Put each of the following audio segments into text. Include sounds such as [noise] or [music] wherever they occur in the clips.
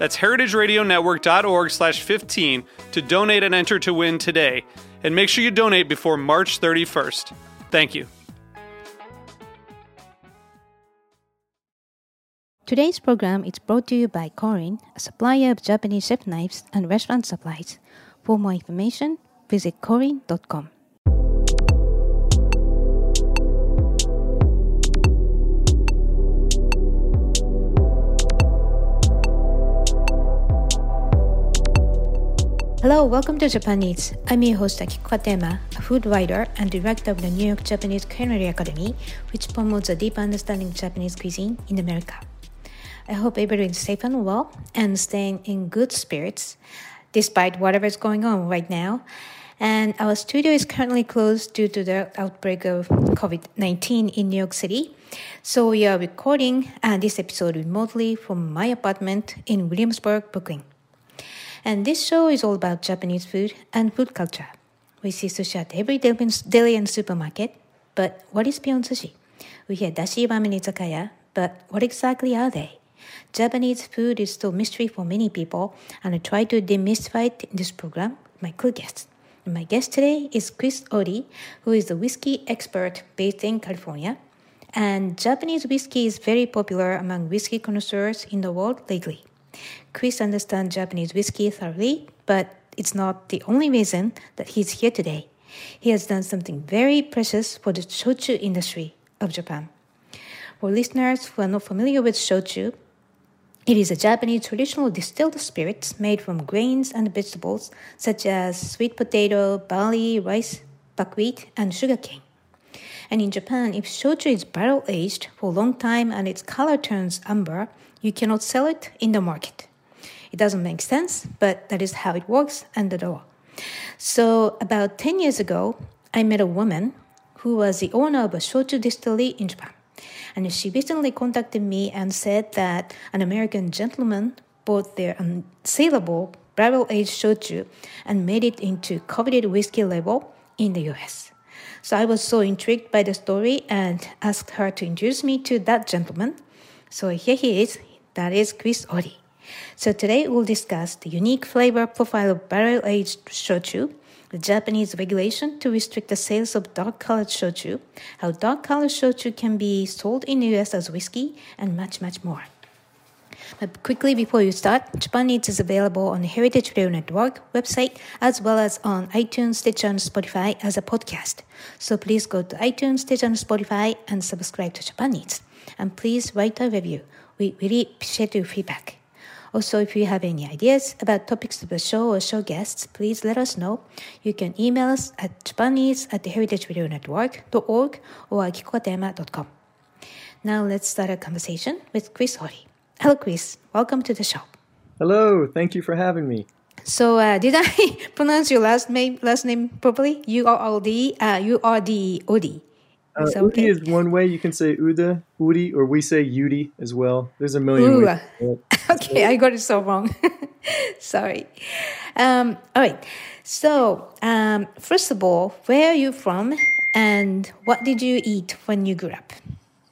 That's heritageradionetwork.org slash 15 to donate and enter to win today. And make sure you donate before March 31st. Thank you. Today's program is brought to you by Korin, a supplier of Japanese chef knives and restaurant supplies. For more information, visit korin.com. Hello, welcome to Japan Eats. I'm your host Akiko Katayama, a food writer and director of the New York Japanese Culinary Academy, which promotes a deep understanding of Japanese cuisine in America. I hope everyone is safe and well and staying in good spirits despite whatever is going on right now. And our studio is currently closed due to the outbreak of COVID 19 in New York City. So we are recording uh, this episode remotely from my apartment in Williamsburg, Brooklyn. And this show is all about Japanese food and food culture. We see sushi at every deli and supermarket, but what is beyond sushi? We hear dashi ramen izakaya, but what exactly are they? Japanese food is still mystery for many people, and I try to demystify it in this program with my cool guests. And my guest today is Chris Uhde, who is a whiskey expert based in California. And Japanese whiskey is very popular among whiskey connoisseurs in the world lately. Chris understands Japanese whiskey thoroughly, but it's not the only reason that he's here today. He has done something very precious for the shochu industry of Japan. For listeners who are not familiar with shochu, it is a Japanese traditional distilled spirit made from grains and vegetables such as sweet potato, barley, rice, buckwheat, and sugarcane. And in Japan, if shochu is barrel aged for a long time and its color turns amber, you cannot sell it in the market. It doesn't make sense, but that is how it works under the law. So, about 10 years ago, I met a woman who was the owner of a shochu distillery in Japan. And she recently contacted me and said that an American gentleman bought their unsaleable barrel aged shochu and made it into coveted whiskey label in the US. So I was so intrigued by the story and asked her to introduce me to that gentleman. So here he is. That is Chris Uhde. So today we'll discuss the unique flavor profile of barrel aged shochu, the Japanese regulation to restrict the sales of dark colored shochu, how dark colored shochu can be sold in the US as whiskey, and much, much more. But quickly before you start, Japan Eats is available on the Heritage Radio Network website as well as on iTunes, Stitcher, and Spotify as a podcast. So please go to iTunes, Stitcher, and Spotify and subscribe to Japan Eats. And please write a review. We really appreciate your feedback. Also, if you have any ideas about topics of the show or show guests, please let us know. You can email us at japanese at heritageradionetwork.org or akikokatema.com. Now let's start a conversation with Chris Uhde. Hello, Chris. Welcome to the show. Hello. Thank you for having me. So, uh, did I [laughs] pronounce your last name last name properly? U R D. Uh, U R D O D. Uh, is okay? is one way you can say Uda, Udi, or we say Yudi as well. There's a million Ooh. ways. [laughs] okay, I got it so wrong. [laughs] Sorry. Um, all right. So, um, first of all, where are you from and what did you eat when you grew up?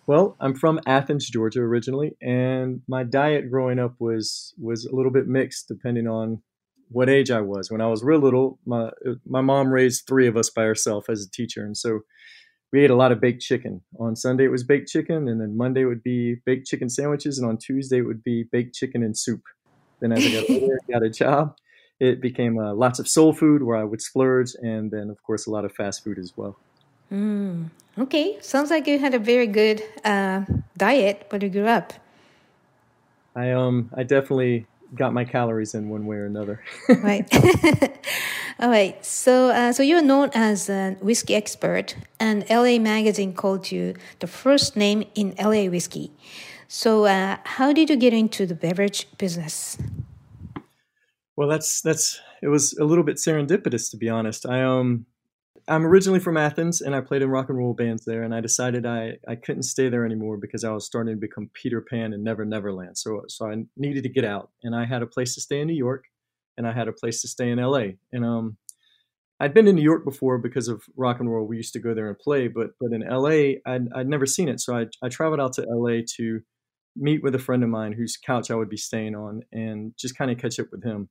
Well, I'm from Athens, Georgia originally, and my diet growing up was was a little bit mixed depending on what age I was. When I was real little, my my mom raised three of us by herself as a teacher, and so we ate a lot of baked chicken. On Sunday it was baked chicken, and then Monday would be baked chicken sandwiches, and on Tuesday it would be baked chicken and soup. Then as I got older, got a job, it became uh, lots of soul food where I would splurge, and then of course a lot of fast food as well. Mm, okay, sounds like you had a very good uh, diet when you grew up. I um I definitely got my calories in one way or another. [laughs] right. [laughs] All right. So uh, so you're known as a whiskey expert, and LA Magazine called you the first name in LA whiskey. So uh, how did you get into the beverage business? Well, that's that's it was a little bit serendipitous to be honest. I um I'm originally from Athens and I played in rock and roll bands there and I decided I, I couldn't stay there anymore because I was starting to become Peter Pan and Never Neverland. So so I needed to get out and I had a place to stay in New York and I had a place to stay in LA. And um I'd been in New York before because of rock and roll. We used to go there and play, but but in LA I'd, I'd never seen it. So I, I traveled out to LA to meet with a friend of mine whose couch I would be staying on and just kind of catch up with him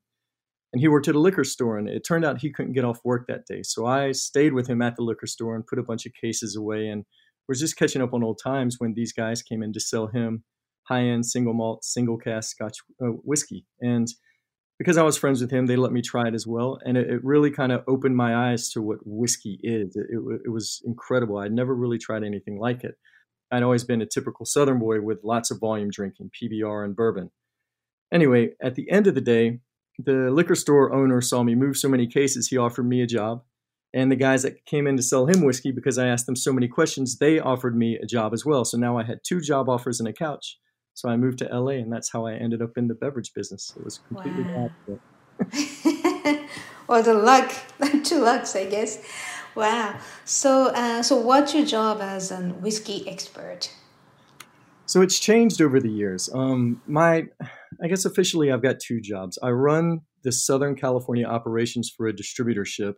and he worked at a liquor store and it turned out he couldn't get off work that day. So i stayed with him at the liquor store and put a bunch of cases away and was just catching up on old times when these guys came in to sell him high-end single malt single cask scotch uh, whiskey. And because i was friends with him they let me try it as well and it, it really kind of opened my eyes to what whiskey is. It, it, it was incredible. I'd never really tried anything like it. I'd always been a typical southern boy with lots of volume drinking pbr and bourbon. Anyway at the end of the day the liquor store owner saw me move so many cases, he offered me a job. And the guys that came in to sell him whiskey, because I asked them so many questions, they offered me a job as well. So now I had two job offers and a couch. So I moved to LA, and that's how I ended up in the beverage business. It was completely wow. [laughs] well, the luck, [laughs] two lucks, I guess. Wow. So, uh, so what's your job as a whiskey expert? So it's changed over the years. Um, my, I guess officially I've got two jobs. I run the Southern California operations for a distributorship,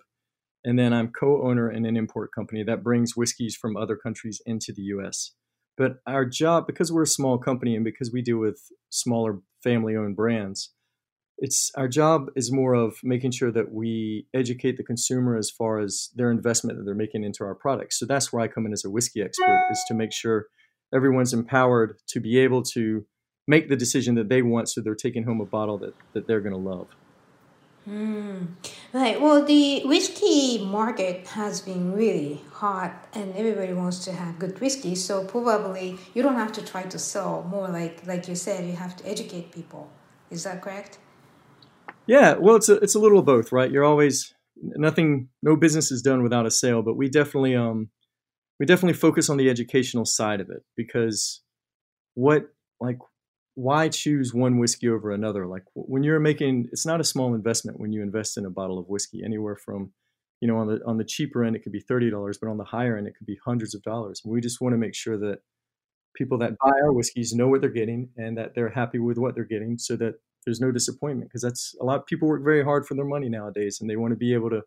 and then I'm co-owner in an import company that brings whiskeys from other countries into the U.S. But our job, because we're a small company and because we deal with smaller family-owned brands, it's our job is more of making sure that we educate the consumer as far as their investment that they're making into our products. So that's where I come in as a whiskey expert, is to make sure everyone's empowered to be able to make the decision that they want so they're taking home a bottle that, that they're going to love. Mm. Right. Well, the whiskey market has been really hot, and everybody wants to have good whiskey. So probably you don't have to try to sell more. Like like you said, you have to educate people. Is that correct? Yeah. Well, it's a it's a little of both, right? You're always nothing. No business is done without a sale, but we definitely um we definitely focus on the educational side of it because what like why choose one whiskey over another like when you're making it's not a small investment when you invest in a bottle of whiskey anywhere from you know on the on the cheaper end it could be $30 but on the higher end it could be hundreds of dollars and we just want to make sure that people that buy our whiskeys know what they're getting and that they're happy with what they're getting so that there's no disappointment because that's a lot of people work very hard for their money nowadays and they want to be able to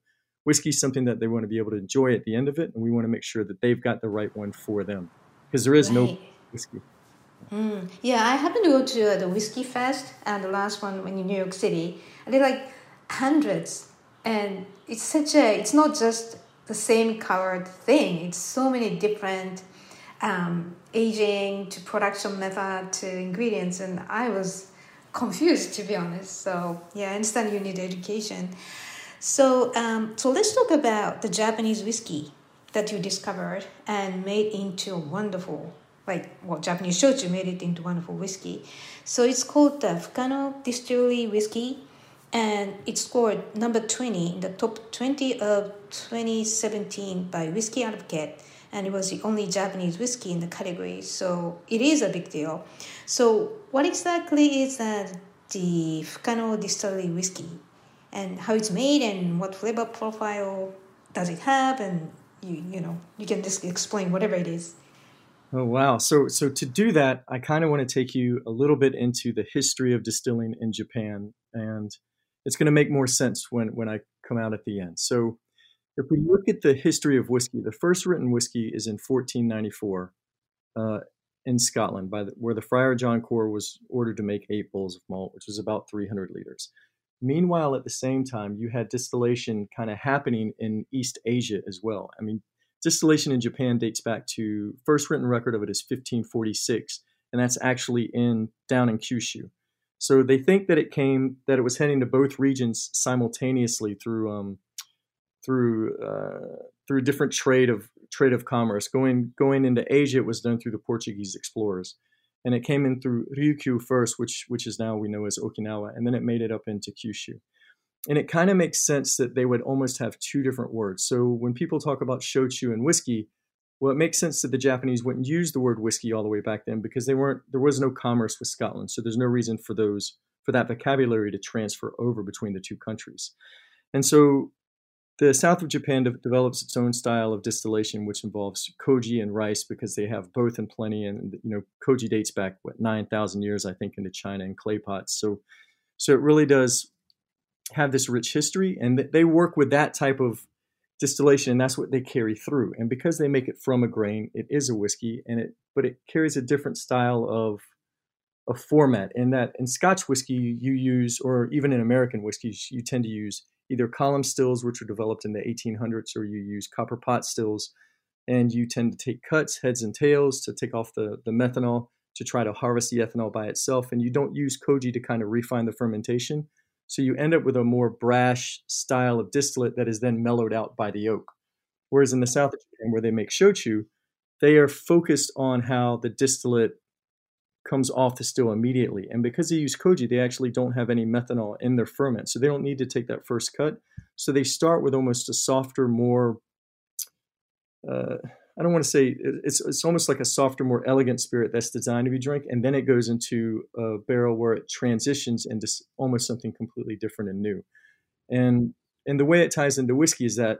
whiskey is something that they want to be able to enjoy at the end of it, and we want to make sure that they've got the right one for them because there is right. no whiskey. Mm. Yeah, I happened to go to uh, the whiskey fest and the last one in New York City. And they're like hundreds, and it's such a. It's not just the same colored thing. It's so many different um, aging to production method to ingredients, and I was confused to be honest. So yeah, I understand you need education. So, um, so let's talk about the Japanese whiskey that you discovered and made into a wonderful, like well, Japanese shochu made it into wonderful whiskey. So it's called the Fukano Distillery Whiskey, and it scored number 20 in the top 20 of 2017 by Whisky Advocate, and it was the only Japanese whiskey in the category. So it is a big deal. So what exactly is that the Fukano Distillery Whiskey? and how it's made and what flavor profile does it have and you you know you can just explain whatever it is oh wow so so to do that i kind of want to take you a little bit into the history of distilling in japan and it's going to make more sense when when i come out at the end so if we look at the history of whiskey the first written whiskey is in 1494 uh, in Scotland, by the, where the Friar John Cor was ordered to make eight bolls of malt, which was about 300 liters. Meanwhile, at the same time, you had distillation kind of happening in East Asia as well. I mean, distillation in Japan dates back to first written record of it is 1546, and that's actually in down in Kyushu. So they think that it came that it was heading to both regions simultaneously through um, through uh, through different trade of trade of commerce. Going going into Asia, it was done through the Portuguese explorers, and it came in through Ryukyu first, which which is now we know as Okinawa, and then it made it up into Kyushu. And it kind of makes sense that they would almost have two different words. So when people talk about shochu and whiskey, well, it makes sense that the Japanese wouldn't use the word whiskey all the way back then because they weren't there was no commerce with Scotland, so there's no reason for those for that vocabulary to transfer over between the two countries. And so the south of Japan de- develops its own style of distillation, which involves koji and rice because they have both in plenty. And you know, koji dates back what nine thousand years, I think, into China and clay pots. So, so it really does have this rich history, and they work with that type of distillation, and that's what they carry through. And because they make it from a grain, it is a whiskey, and it but it carries a different style of a format. In that, in Scotch whiskey, you use, or even in American whiskeys, you tend to use either column stills, which were developed in the 1800s, or you use copper pot stills, and you tend to take cuts, heads and tails, to take off the, the methanol to try to harvest the ethanol by itself. And you don't use koji to kind of refine the fermentation. So you end up with a more brash style of distillate that is then mellowed out by the oak. Whereas in the south of Japan, where they make shochu, they are focused on how the distillate comes off the still immediately. And because they use koji, they actually don't have any methanol in their ferment. So they don't need to take that first cut. So they start with almost a softer, more, uh, I don't want to say, it's, it's almost like a softer, more elegant spirit that's designed to be drank. And then it goes into a barrel where it transitions into almost something completely different and new. And, and the way it ties into whiskey is that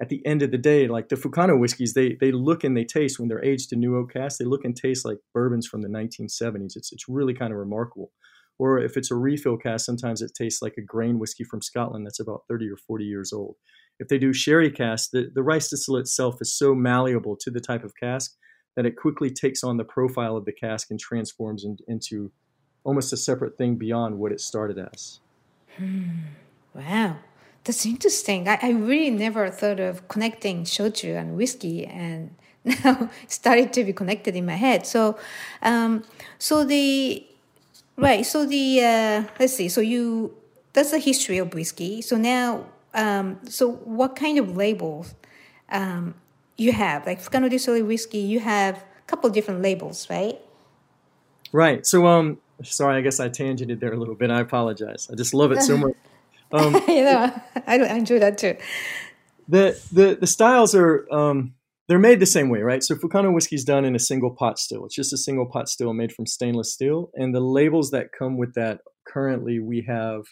at the end of the day, like the Fukano whiskeys, they they look and they taste when they're aged in new oak cask, they look and taste like bourbons from the 1970s. It's it's really kind of remarkable. Or if it's a refill cask, sometimes it tastes like a grain whiskey from Scotland that's about 30 or 40 years old. If they do sherry cask, the, the rice distillate itself is so malleable to the type of cask that it quickly takes on the profile of the cask and transforms in, into almost a separate thing beyond what it started as. Hmm. Wow. That's interesting. I, I really never thought of connecting shochu and whiskey, and [laughs] now started to be connected in my head. So, um, so the right. So the uh, let's see. So you that's the history of whiskey. So now, um, so what kind of labels um, you have? Like Fukano Distillery whiskey, you have a couple different labels, right? Right. So, um, sorry, I guess I tangented there a little bit. I apologize. I just love it so [laughs] much. Um, [laughs] you know, I, I enjoy that too. The the the styles are um, they're made the same way, right? So Fukano whiskey is done in a single pot still. It's just a single pot still made from stainless steel, and the labels that come with that currently we have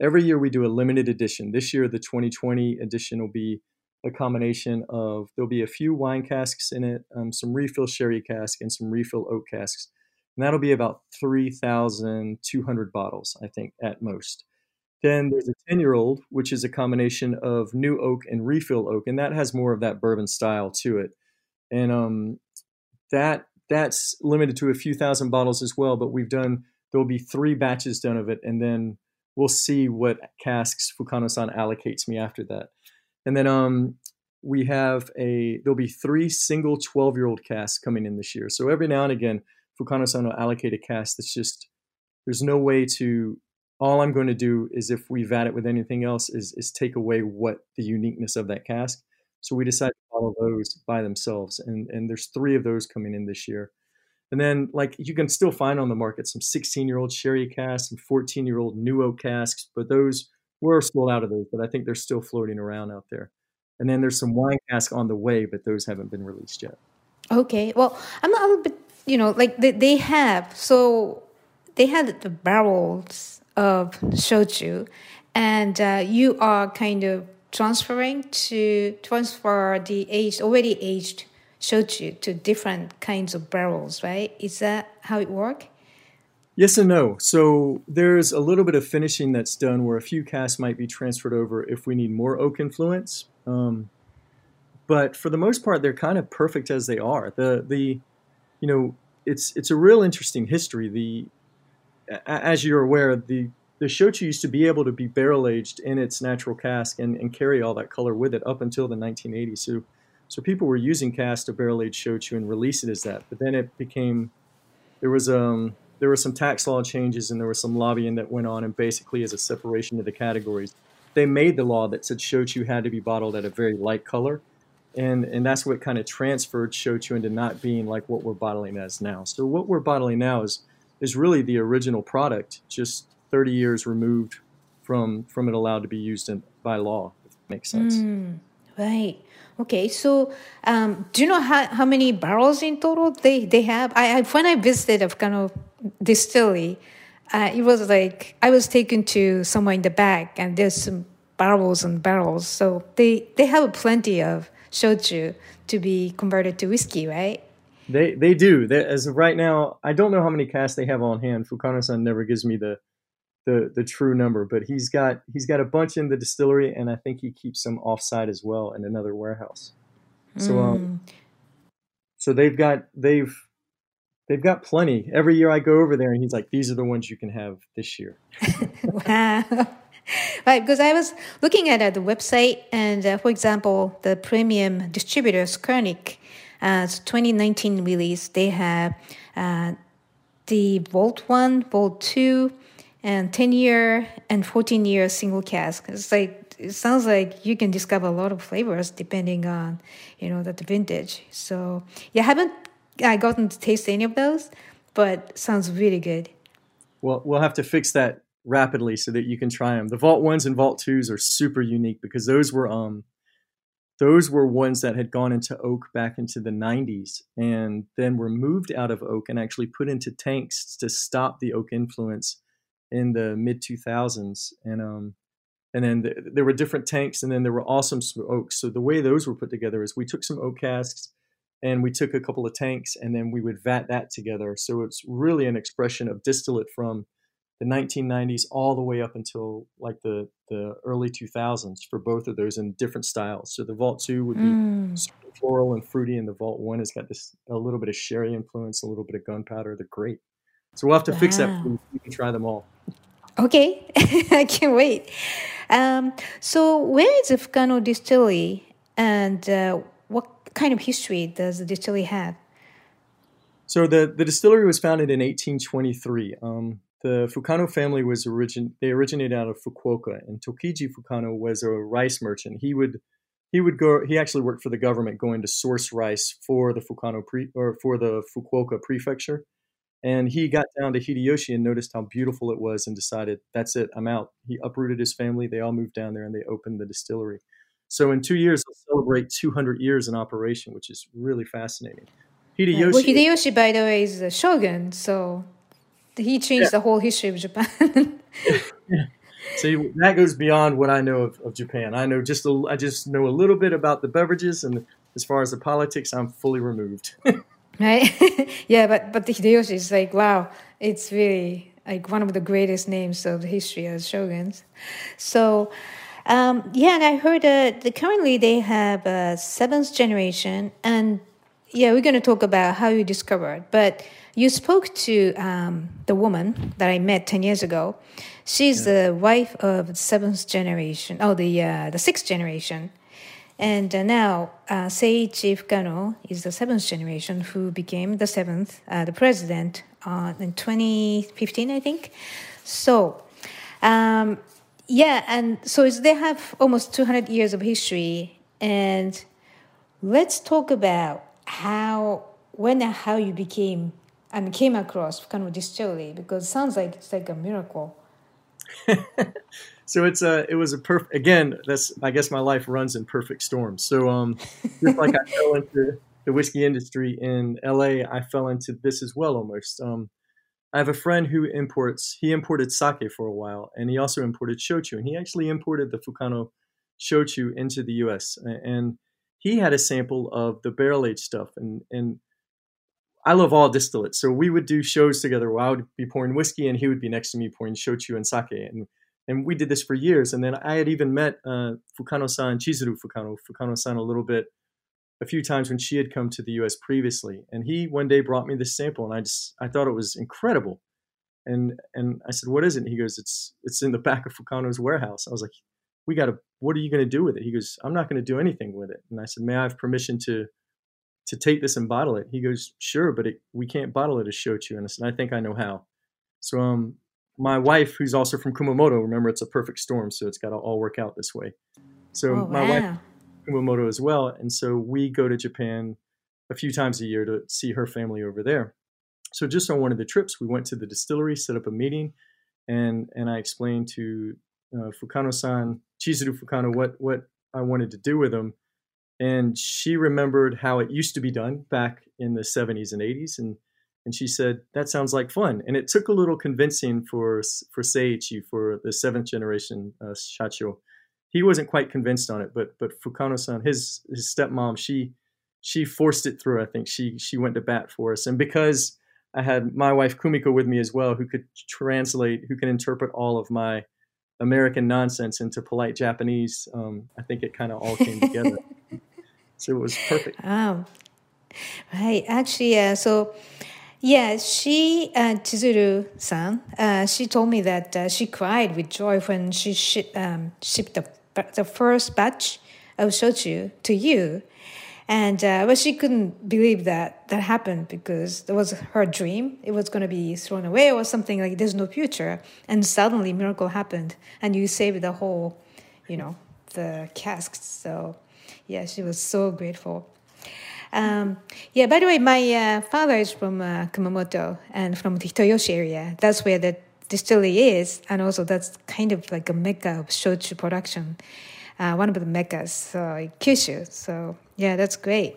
every year we do a limited edition. This year the 2020 edition will be a combination of there'll be a few wine casks in it, um, some refill sherry cask, and some refill oak casks, and that'll be about 3,200 bottles, I think, at most. Then there's a 10 year old, which is a combination of new oak and refill oak, and that has more of that bourbon style to it. And um, that that's limited to a few thousand bottles as well. But we've done there will be three batches done of it, and then we'll see what casks Fukano-san allocates me after that. And then um, we have a there'll be three single 12 year old casks coming in this year. So every now and again, Fukano-san will allocate a cask that's just there's no way to all I'm going to do is if we vat it with anything else is is take away what the uniqueness of that cask. So we decided to follow those by themselves, and and there's three of those coming in this year. And then like you can still find on the market some 16 year old sherry casks, some 14 year old new oak casks, but those we're sold out of those. But I think they're still floating around out there. And then there's some wine cask on the way, but those haven't been released yet. Okay, well I'm a little bit you know like they, they have so they had the barrels of shochu, and uh, you are kind of transferring to transfer the aged already aged shochu to different kinds of barrels, right? Is that how it works? Yes and no. So there's a little bit of finishing that's done where a few casks might be transferred over if we need more oak influence. Um, but for the most part, they're kind of perfect as they are. The the you know it's it's a real interesting history. The as you're aware, the the shochu used to be able to be barrel aged in its natural cask and, and carry all that color with it up until the 1980s. So, so people were using cast to barrel age shochu and release it as that. But then it became there was um there were some tax law changes and there was some lobbying that went on and basically as a separation of the categories. they made the law that said shochu had to be bottled at a very light color, and and that's what kind of transferred shochu into not being like what we're bottling as now. So what we're bottling now is is really the original product, just 30 years removed from from it allowed to be used in, by law. If makes sense. Mm, right. Okay. So, um, do you know how, how many barrels in total they, they have? I, I when I visited a kind distillery, uh, it was like I was taken to somewhere in the back, and there's some barrels and barrels. So they they have plenty of shochu to be converted to whiskey, right? They they do. They, as of right now, I don't know how many casks they have on hand. Fukano-san never gives me the the the true number, but he's got he's got a bunch in the distillery, and I think he keeps some offsite as well in another warehouse. So um, mm. so they've got they've they've got plenty. Every year I go over there, and he's like, "These are the ones you can have this year." [laughs] wow. Right, because I was looking at uh, the website, and uh, for example, the premium distributors, Koenig, uh, 2019 release, they have uh, the Vault 1, Vault 2, and 10 year and 14 year single cask. It's like, it sounds like you can discover a lot of flavors depending on, you know, the, vintage. So, yeah, I haven't I gotten to taste any of those, but sounds really good. Well, we'll have to fix that rapidly so that you can try them. The Vault 1s and Vault 2s are super unique because those were um those were ones that had gone into oak back into the 90s and then were moved out of oak and actually put into tanks to stop the oak influence in the mid 2000s and um and then th- there were different tanks and then there were awesome oaks so the way those were put together is we took some oak casks and we took a couple of tanks and then we would vat that together so it's really an expression of distillate from the 1990s all the way up until like the the early 2000s for both of those in different styles. So the Vault 2 would be mm. floral and fruity, and the Vault 1 has got this a little bit of sherry influence, a little bit of gunpowder. They're great. So we'll have to wow. fix that. You can try them all. Okay, [laughs] I can't wait. Um, so where is the Fukano Distillery, and uh, what kind of history does the distillery have? So the, the distillery was founded in 1823. Um, the Fukano family was origin they originated out of Fukuoka, and Tokiji Fukano was a rice merchant. He would he would go he actually worked for the government going to source rice for the Fukano pre, or for the Fukuoka prefecture. And he got down to Hideyoshi and noticed how beautiful it was and decided, that's it, I'm out. He uprooted his family. They all moved down there and they opened the distillery. So in two years, they'll celebrate 200 years in operation, which is really fascinating. Hideyoshi. Well, Hideyoshi, by the way, is a shogun. So he changed yeah. the whole history of Japan. yeah. [laughs] See, that goes beyond what I know of, of Japan. I know just a, I just know a little bit about the beverages, and as far as the politics, I'm fully removed. [laughs] right? [laughs] yeah, but but the Hideyoshi is like wow, it's really like one of the greatest names of the history as shoguns. So. Um, yeah, and I heard that the, currently they have a seventh generation, and yeah, we're going to talk about how you discovered. But you spoke to um, the woman that I met 10 years ago. She's yeah. the wife of the seventh generation, oh, the, uh, the sixth generation. And uh, now uh, Seiichi Fukano is the seventh generation who became the seventh, uh, the president uh, in 2015, I think. So, um, yeah, and so they have almost 200 years of history. And let's talk about how, when and how you became and came across of distillery because it sounds like it's like a miracle. [laughs] so it's a it was a perfect again that's I guess my life runs in perfect storms. So um just like I [laughs] fell into the whiskey industry in LA, I fell into this as well almost. Um I have a friend who imports he imported sake for a while and he also imported shochu and he actually imported the Fukano shochu into the US and he had a sample of the barrel aged stuff and and I love all distillates. So we would do shows together where I would be pouring whiskey and he would be next to me pouring shochu and sake. And and we did this for years. And then I had even met uh, Fukano-san, Chizuru Fukano, Fukano-san a little bit a few times when she had come to the U.S. previously. And he one day brought me this sample, and I just I thought it was incredible. And and I said, "What is it?" And he goes, "It's it's in the back of Fukano's warehouse." I was like, "We got to. What are you going to do with it?" He goes, "I'm not going to do anything with it." And I said, "May I have permission to?" to take this and bottle it. He goes, sure, but it, we can't bottle it as shochu. And I said, I think I know how. So um, my wife, who's also from Kumamoto, remember it's a perfect storm, so it's got to all work out this way. So Oh, my wow. wife Kumamoto as well, and so we go to Japan a few times a year to see her family over there. So just on one of the trips, we went to the distillery, set up a meeting, and and I explained to uh, Fukano-san, Chizuru Fukano, what what I wanted to do with him, and she remembered how it used to be done back in the 70s and 80s, and and she said that sounds like fun. And it took a little convincing for for Seiichi, for the seventh generation uh, shacho. He wasn't quite convinced on it, but but Fukano-san, his his stepmom, she she forced it through. I think she she went to bat for us, and because I had my wife Kumiko with me as well, who could translate, who can interpret all of my American nonsense into polite Japanese. Um, I think it kind of all came together. [laughs] so it was perfect. Oh, right. Actually, uh, so yeah, she, uh, Chizuru-san, uh, she told me that uh, she cried with joy when she um, shipped the, the first batch of shochu to you. And uh, but she couldn't believe that that happened because it was her dream. It was going to be thrown away or something like there's no future. And suddenly, miracle happened, and you saved the whole, you know, the casks. So, yeah, she was so grateful. Um, yeah, by the way, my uh, father is from uh, Kumamoto and from the Hitoyoshi area. That's where the distillery is, and also that's kind of like a mecca of shochu production. Uh, one of the meccas, so Kyushu. So yeah, that's great.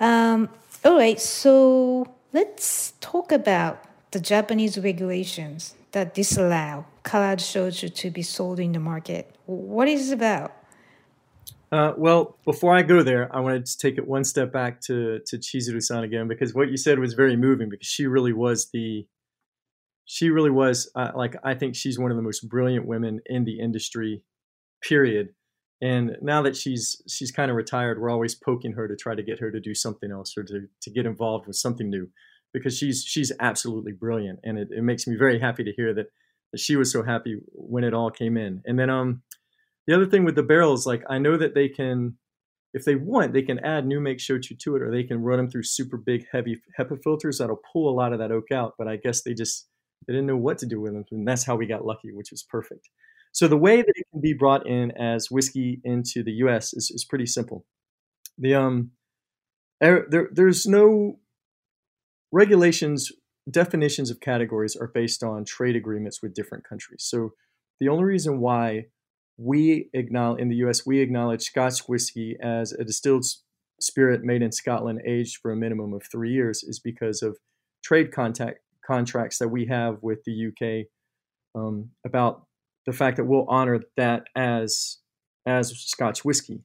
Um, all right, so let's talk about the Japanese regulations that disallow colored shochu to be sold in the market. What is it about? Uh, well, before I go there, I wanted to take it one step back to to Chizuru-san again because what you said was very moving because she really was the she really was uh, like I think she's one of the most brilliant women in the industry, period. And now that she's she's kind of retired, we're always poking her to try to get her to do something else or to to get involved with something new because she's she's absolutely brilliant, and it, it makes me very happy to hear that, that she was so happy when it all came in. And then um the other thing with the barrels, like I know that they can, if they want, they can add new make shochu to it, or they can run them through super big, heavy HEPA filters that'll pull a lot of that oak out. But I guess they just they didn't know what to do with them, and that's how we got lucky, which was perfect. So the way that it can be brought in as whiskey into the U.S. is, is pretty simple. The um, there, there there's no regulations definitions of categories are based on trade agreements with different countries. So the only reason why we acknowledge in the U.S. we acknowledge Scotch whiskey as a distilled spirit made in Scotland, aged for a minimum of three years, is because of trade contact contracts that we have with the UK um, about the fact that we'll honor that as as Scotch whiskey.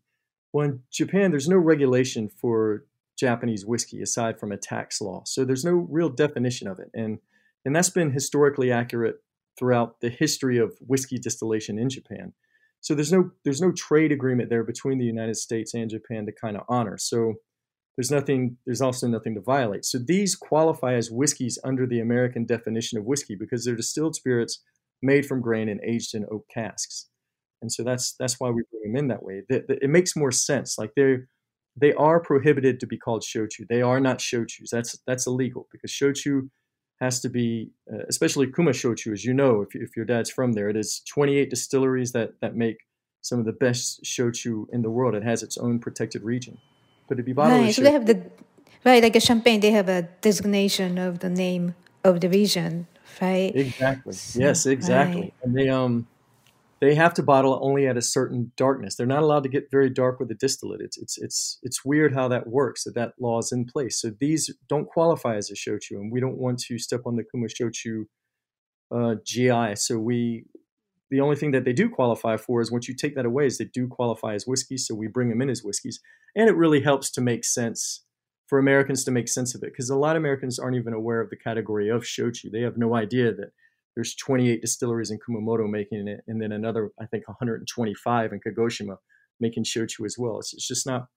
Well, in Japan, there's no regulation for Japanese whiskey aside from a tax law, so there's no real definition of it, and and that's been historically accurate throughout the history of whiskey distillation in Japan. So there's no there's no trade agreement there between the United States and Japan to kind of honor. So there's nothing there's also nothing to violate. So these qualify as whiskeys under the American definition of whiskey because they're distilled spirits made from grain and aged in oak casks. And so that's that's why we bring them in that way. That it makes more sense. Like they they are prohibited to be called shochu. They are not shochus. That's that's illegal because shochu has to be, uh, especially Kuma Shochu, as you know, if, if your dad's from there, it is 28 distilleries that, that make some of the best shochu in the world. It has its own protected region. But to be bottled Right, so they have the right, like a champagne, they have a designation of the name of the region, right? Exactly. So, yes, exactly. right. And they um they have to bottle only at a certain darkness. They're not allowed to get very dark with the distillate. It's it's it's it's weird how that works. That that law is in place. So these don't qualify as a shochu, and we don't want to step on the kuma shochu uh, GI. So we the only thing that they do qualify for is once you take that away is they do qualify as whiskeys. So we bring them in as whiskeys, and it really helps to make sense for Americans to make sense of it because a lot of Americans aren't even aware of the category of shochu. They have no idea that there's 28 distilleries in Kumamoto making it, and then another, I think, 125 in Kagoshima making shochu as well. It's, it's just not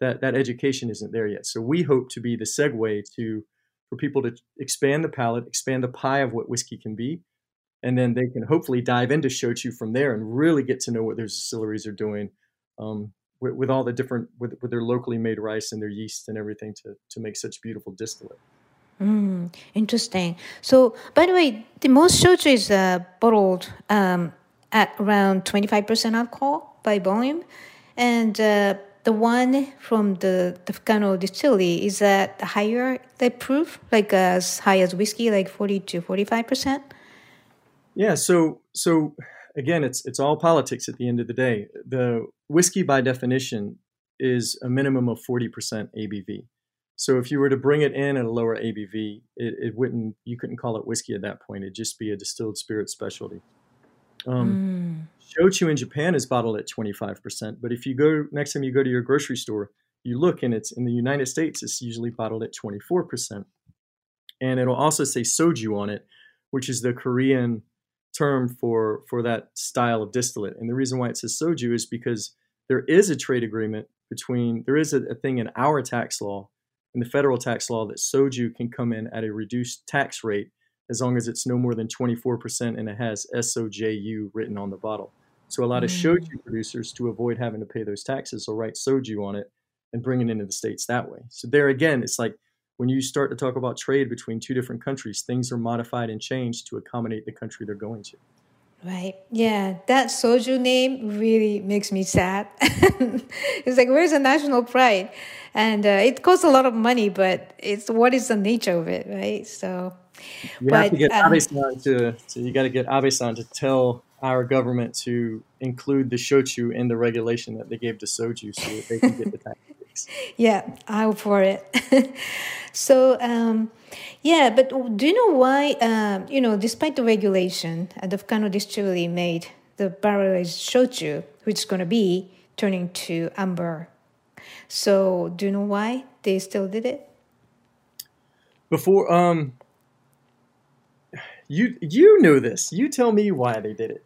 that that education isn't there yet. So we hope to be the segue to for people to expand the palate, expand the pie of what whiskey can be, and then they can hopefully dive into shochu from there and really get to know what their distilleries are doing. Um, with, with, all the different with, with their locally made rice and their yeast and everything to to make such beautiful distillate. Mm, interesting. So, by the way, the most shochu is uh, bottled um, at around 25% alcohol by volume. And uh, the one from the, the distillery is that higher the proof, like as high as whiskey, like 40 to 45%? Yeah, so so again, it's it's all politics at the end of the day. The whiskey, by definition, is a minimum of 40% ABV. So if you were to bring it in at a lower ABV, it, it wouldn't you couldn't call it whiskey at that point. It'd just be a distilled spirit specialty. Um, mm. Shochu in Japan is bottled at 25%, but if you go next time you go to your grocery store, you look and it's in the United States, it's usually bottled at 24%. And it'll also say soju on it, which is the Korean term for for that style of distillate. And the reason why it says soju is because there is a trade agreement between there is a, a thing in our tax law, in the federal tax law, that soju can come in at a reduced tax rate as long as it's no more than 24% and it has SOJU written on the bottle. So a lot of mm. soju producers, to avoid having to pay those taxes, will write soju on it and bring it into the states that way. So there again, it's like when you start to talk about trade between two different countries, things are modified and changed to accommodate the country they're going to. Right. Yeah. That soju name really makes me sad. [laughs] it's like, where's the national pride? And uh, it costs a lot of money, but it's what is the nature of it, right? So, you but, have to get um, Abe-san to, so you got to get Abe-san to tell our government to include the shochu in the regulation that they gave to soju so that they can get the tax yeah, I'm for it. [laughs] so, um, yeah, but do you know why, um, you know, despite the regulation, uh, the Fukano distillery made the barrel aged shochu, which is going to be turning to amber. So, do you know why they still did it? Before, um, you you know this. You tell me why they did it.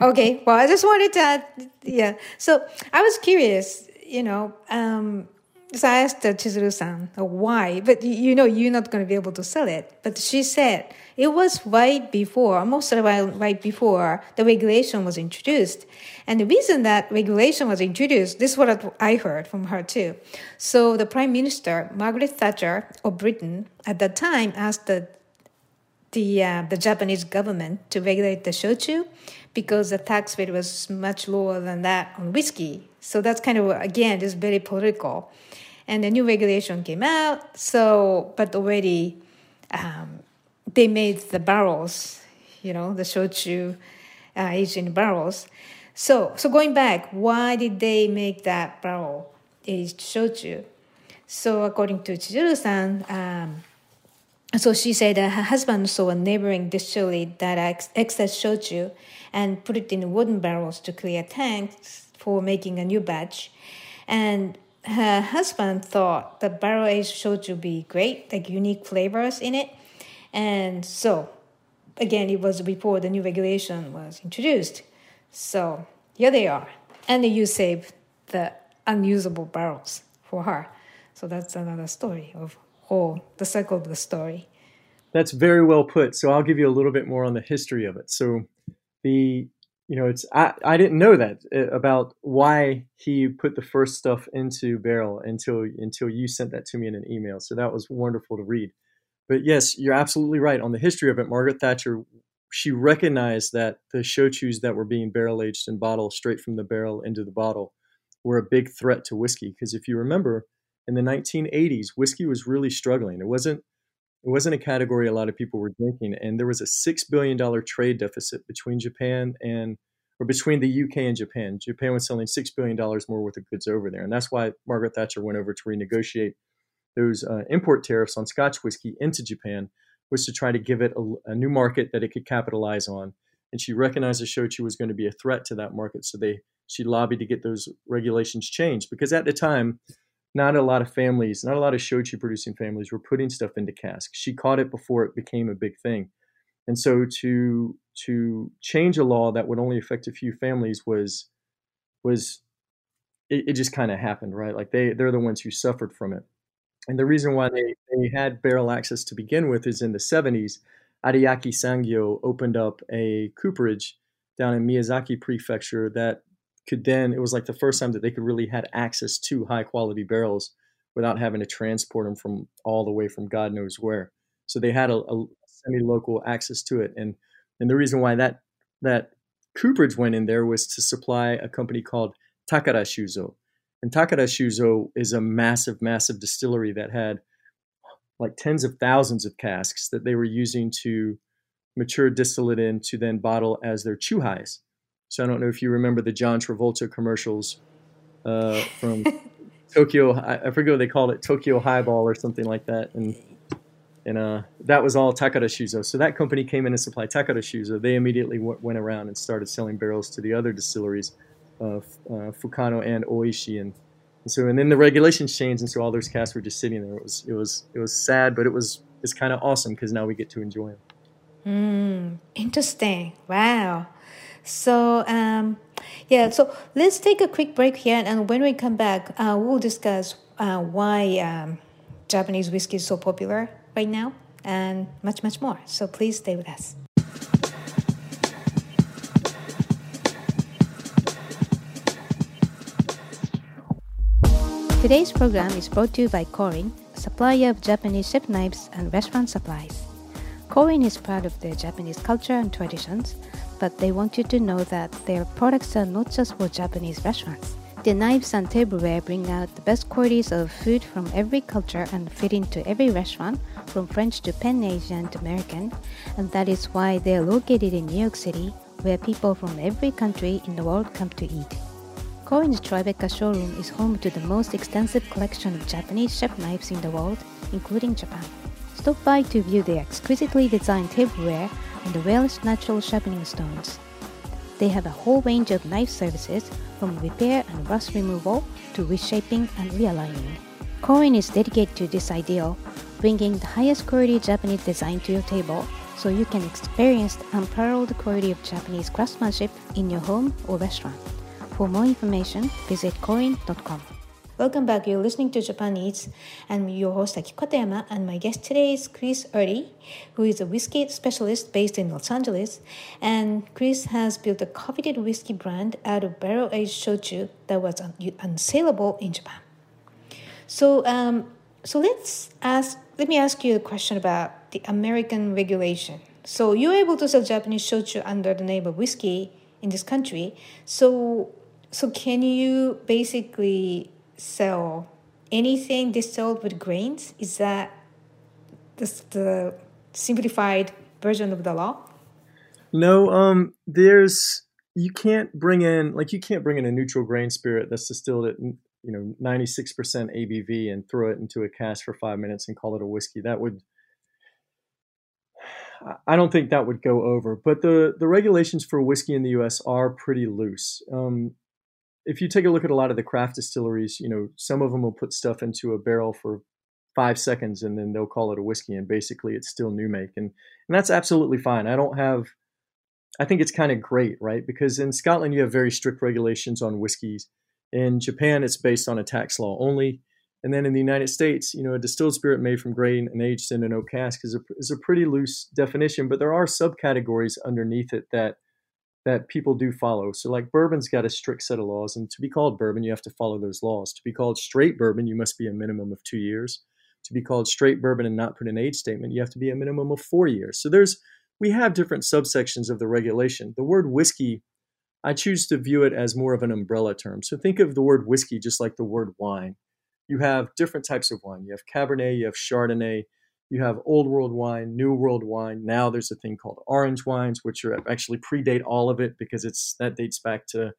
okay. Well, I just wanted to add, yeah. So I was curious you know, um, so I asked Chizuru-san why, but you know you're not going to be able to sell it. But she said it was right before, most of almost right before the regulation was introduced. And the reason that regulation was introduced, this is what I heard from her too. So the Prime Minister, Margaret Thatcher of Britain, at that time asked the the, uh, the Japanese government to regulate the shochu because the tax rate was much lower than that on whiskey so that's kind of, again, just very political. And the new regulation came out. So, but already um, they made the barrels, you know, the shochu uh, barrels. So, so going back, why did they make that barrel aged shochu? So, according to Chizuru-san, um, so she said that her husband saw a neighboring distillery that excess shochu and put it in wooden barrels to clear tanks for making a new batch. And her husband thought the barrel aged shochu be great, like unique flavors in it. And so, again, it was before the new regulation was introduced. So, here they are. And you save the unusable barrels for her. So, that's another story of whole, the cycle of the story. That's very well put. So, I'll give you a little bit more on the history of it. So, the you know, it's I, I didn't know that uh, about why he put the first stuff into barrel until until you sent that to me in an email. So that was wonderful to read. But yes, you're absolutely right on the history of it. Margaret Thatcher, she recognized that the shochus that were being barrel aged and bottled straight from the barrel into the bottle were a big threat to whiskey. Because if you remember, in the 1980s, whiskey was really struggling. It wasn't it wasn't a category a lot of people were drinking, and there was a six billion dollar trade deficit between Japan and or between the UK and Japan. Japan was selling six billion dollars more worth of goods over there, and that's why Margaret Thatcher went over to renegotiate those uh, import tariffs on Scotch whiskey into Japan, was to try to give it a, a new market that it could capitalize on. And she recognized the shochu was going to be a threat to that market, so they she lobbied to get those regulations changed because at the time not a lot of families, not a lot of shochu producing families were putting stuff into casks. She caught it before it became a big thing. And so to to change a law that would only affect a few families was was it, it just kind of happened, right? Like they they're the ones who suffered from it. And the reason why they, they had barrel access to begin with is in the 70s, Ariake Sangyo opened up a cooperage down in Miyazaki Prefecture that could then it was like the first time that they could really had access to high quality barrels without having to transport them from all the way from God knows where. so they had a, a semi-local access to it. And and the reason why that that cooperage went in there was to supply a company called Takara Shuzo. And Takara Shuzo is a massive, massive distillery that had like tens of thousands of casks that they were using to mature distillate in to then bottle as their chuhais. So I don't know if you remember the John Travolta commercials uh, [laughs] from Tokyo. I, forget what they called it, Tokyo Highball or something like that. And and uh, that was all Takara Shuzo. So that company came in and supplied Takara Shuzo. They immediately w- went around and started selling barrels to the other distilleries, uh, Fukano and Oishi, and, and, so and then the regulations changed, and so all those casks were just sitting there. It was it was it was sad, but it was it's kind of awesome because now we get to enjoy them. Mm, interesting. Wow. So um, yeah, so let's take a quick break here, and when we come back, uh, we'll discuss uh, why um, Japanese whiskey is so popular right now and much, much more. So please stay with us. Today's program is brought to you by Korin, a supplier of Japanese chef knives and restaurant supplies. Korin is proud of their Japanese culture and traditions, but they want you to know that their products are not just for Japanese restaurants. The knives and tableware bring out the best qualities of food from every culture and fit into every restaurant, from French to Pan Asian to American, and that is why they are located in New York City, where people from every country in the world come to eat. Korin's Tribeca showroom is home to the most extensive collection of Japanese chef knives in the world, including Japan. Stop by to view the exquisitely designed tableware and the rarest natural sharpening stones. They have a whole range of knife services from repair and rust removal to reshaping and realigning. Korin is dedicated to this ideal, bringing the highest quality Japanese design to your table so you can experience the unparalleled quality of Japanese craftsmanship in your home or restaurant. For more information, visit korin.com. Welcome back. You're listening to Japan Eats. I'm your host Aki Katayama, and my guest today is Chris Uhde, who is a whiskey specialist based in Los Angeles. And Chris has built a coveted whiskey brand out of barrel-aged shochu that was un- unsaleable in Japan. So, um, so let's ask. Let me ask you a question about the American regulation. So you're able to sell Japanese shochu under the name of whiskey in this country. So, so can you basically sell anything distilled with grains? Is that the, the simplified version of the law? No, um, there's you can't bring in like you can't bring in a neutral grain spirit that's distilled at you know 96% ABV and throw it into a cask for five minutes and call it a whiskey. That would I don't think that would go over. But the the regulations for whiskey in the U.S. are pretty loose. Um, if you take a look at a lot of the craft distilleries, you know, some of them will put stuff into a barrel for five seconds and then they'll call it a whiskey and basically it's still new make and and that's absolutely fine. I don't have I think it's kind of great, right? Because in Scotland you have very strict regulations on whiskeys. In Japan it's based on a tax law only. And then in the United States, you know, a distilled spirit made from grain and aged in an oak cask is a, is a pretty loose definition, but there are subcategories underneath it that that people do follow. So, like bourbon's got a strict set of laws, and to be called bourbon, you have to follow those laws. To be called straight bourbon, you must be a minimum of two years. To be called straight bourbon and not put an age statement, you have to be a minimum of four years. So there's we have different subsections of the regulation. The word whiskey, I choose to view it as more of an umbrella term. So think of the word whiskey just like the word wine. You have different types of wine. You have Cabernet, you have Chardonnay, you have old world wine, new world wine. Now there's a thing called orange wines, which are actually predate all of it because it's that dates back to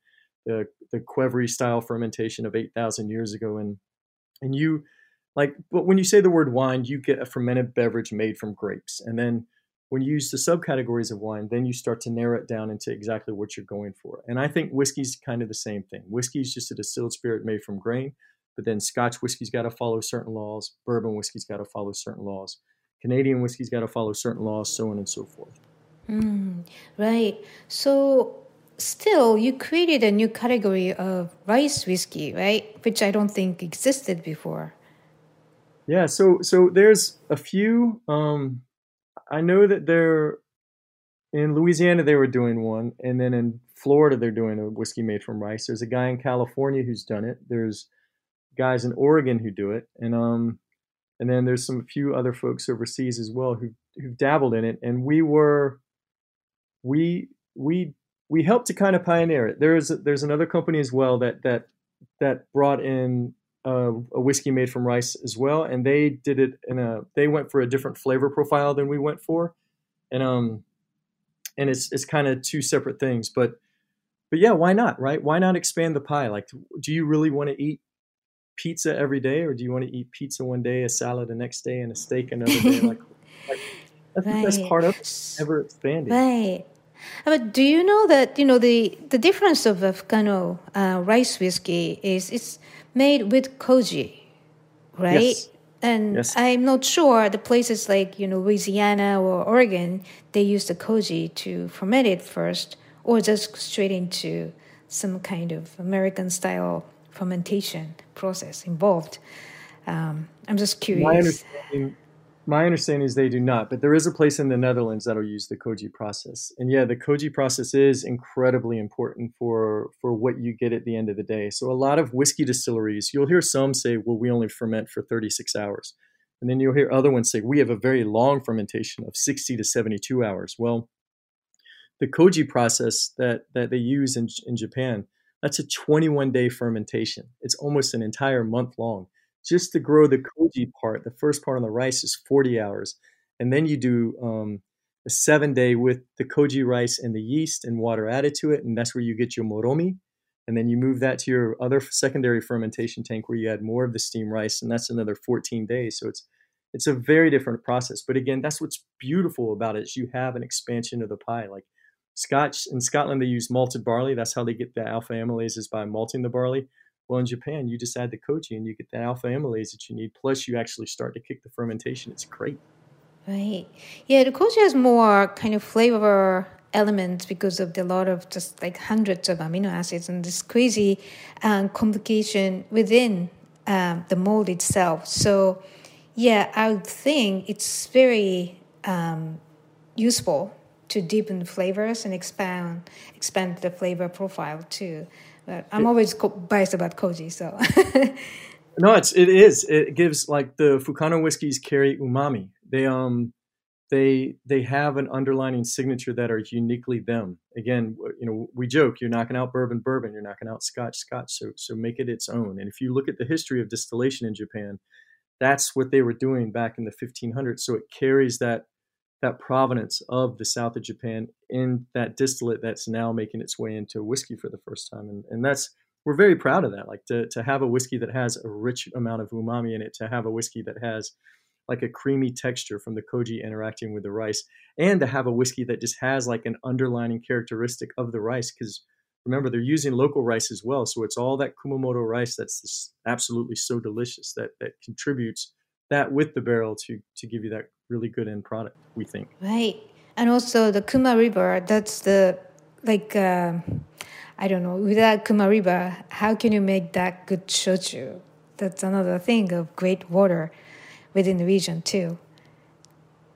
the the Qvevri style fermentation of eight thousand years ago. And and you like, but when you say the word wine, you get a fermented beverage made from grapes. And then when you use the subcategories of wine, then you start to narrow it down into exactly what you're going for. And I think whiskey's kind of the same thing. Whiskey is just a distilled spirit made from grain. But then Scotch whiskey's got to follow certain laws, bourbon whiskey's got to follow certain laws, Canadian whiskey's got to follow certain laws, so on and so forth. Mm, right. So still you created a new category of rice whiskey, right? Which I don't think existed before. Yeah, so so there's a few um I know that they're in Louisiana they were doing one and then in Florida they're doing a whiskey made from rice. There's a guy in California who's done it. There's guys in Oregon who do it, and um, and then there's some few other folks overseas as well who who've dabbled in it, and we were we we we helped to kind of pioneer it. There's there's another company as well that that that brought in a, a whiskey made from rice as well, and they did it in a they went for a different flavor profile than we went for, and um and it's it's kind of two separate things, but but yeah, why not, right? Why not expand the pie? Like, do you really want to eat pizza every day, or do you want to eat pizza one day, a salad the next day, and a steak another day? [laughs] Like, like that's right. the best part of ever expanding. Right. But do you know that you know the the difference of Fukano uh, rice whiskey is it's made with koji, right? Yes. And yes. I'm not sure the places like you know Louisiana or Oregon they use the koji to ferment it first, or just straight into some kind of American style fermentation process involved. Um, I'm just curious. My understanding, my understanding is they do not, but there is a place in the Netherlands that'll use the koji process. And yeah, the koji process is incredibly important for for what you get at the end of the day. So a lot of whiskey distilleries, you'll hear some say, "Well, we only ferment for 36 hours." And then you'll hear other ones say, "We have a very long fermentation of 60 to 72 hours." Well, the koji process that that they use in in Japan, that's a 21 day fermentation. It's almost an entire month long. Just to grow the koji part, the first part on the rice is 40 hours, and then you do um, a seven day with the koji rice and the yeast and water added to it, and that's where you get your moromi. And then you move that to your other secondary fermentation tank where you add more of the steam rice, and that's another 14 days. So it's it's a very different process. But again, that's what's beautiful about it is you have an expansion of the pie. Like Scotch in Scotland, they use malted barley. That's how they get the alpha amylase is by malting the barley. Well, in Japan, you just add the koji and you get the alpha amylase that you need. Plus, you actually start to kick the fermentation. It's great. Right. Yeah, the koji has more kind of flavor elements because of the lot of just like hundreds of amino acids and this crazy um, complication within um, the mold itself. So, yeah, I would think it's very um, useful to deepen the flavors and expand expand the flavor profile too. But I'm always biased about koji, so. [laughs] no, it's it is. It gives like the Fukano whiskeys carry umami. They um they they have an underlining signature that are uniquely them. Again, you know, we joke you're knocking out bourbon, bourbon, you're knocking out Scotch, Scotch. So so make it its own. And if you look at the history of distillation in Japan, that's what they were doing back in the 1500s. So it carries that that provenance of the south of Japan in that distillate that's now making its way into whiskey for the first time. And, and that's, we're very proud of that. Like to, to have a whiskey that has a rich amount of umami in it, to have a whiskey that has like a creamy texture from the koji interacting with the rice, and to have a whiskey that just has like an underlining characteristic of the rice. Because remember, they're using local rice as well. So it's all that Kumamoto rice that's absolutely so delicious that, that contributes that with the barrel to, to give you that really good end product, we think. Right. And also the Kuma River, that's the, like, uh, I don't know, without Kuma River, how can you make that good shochu? That's another thing of great water within the region, too.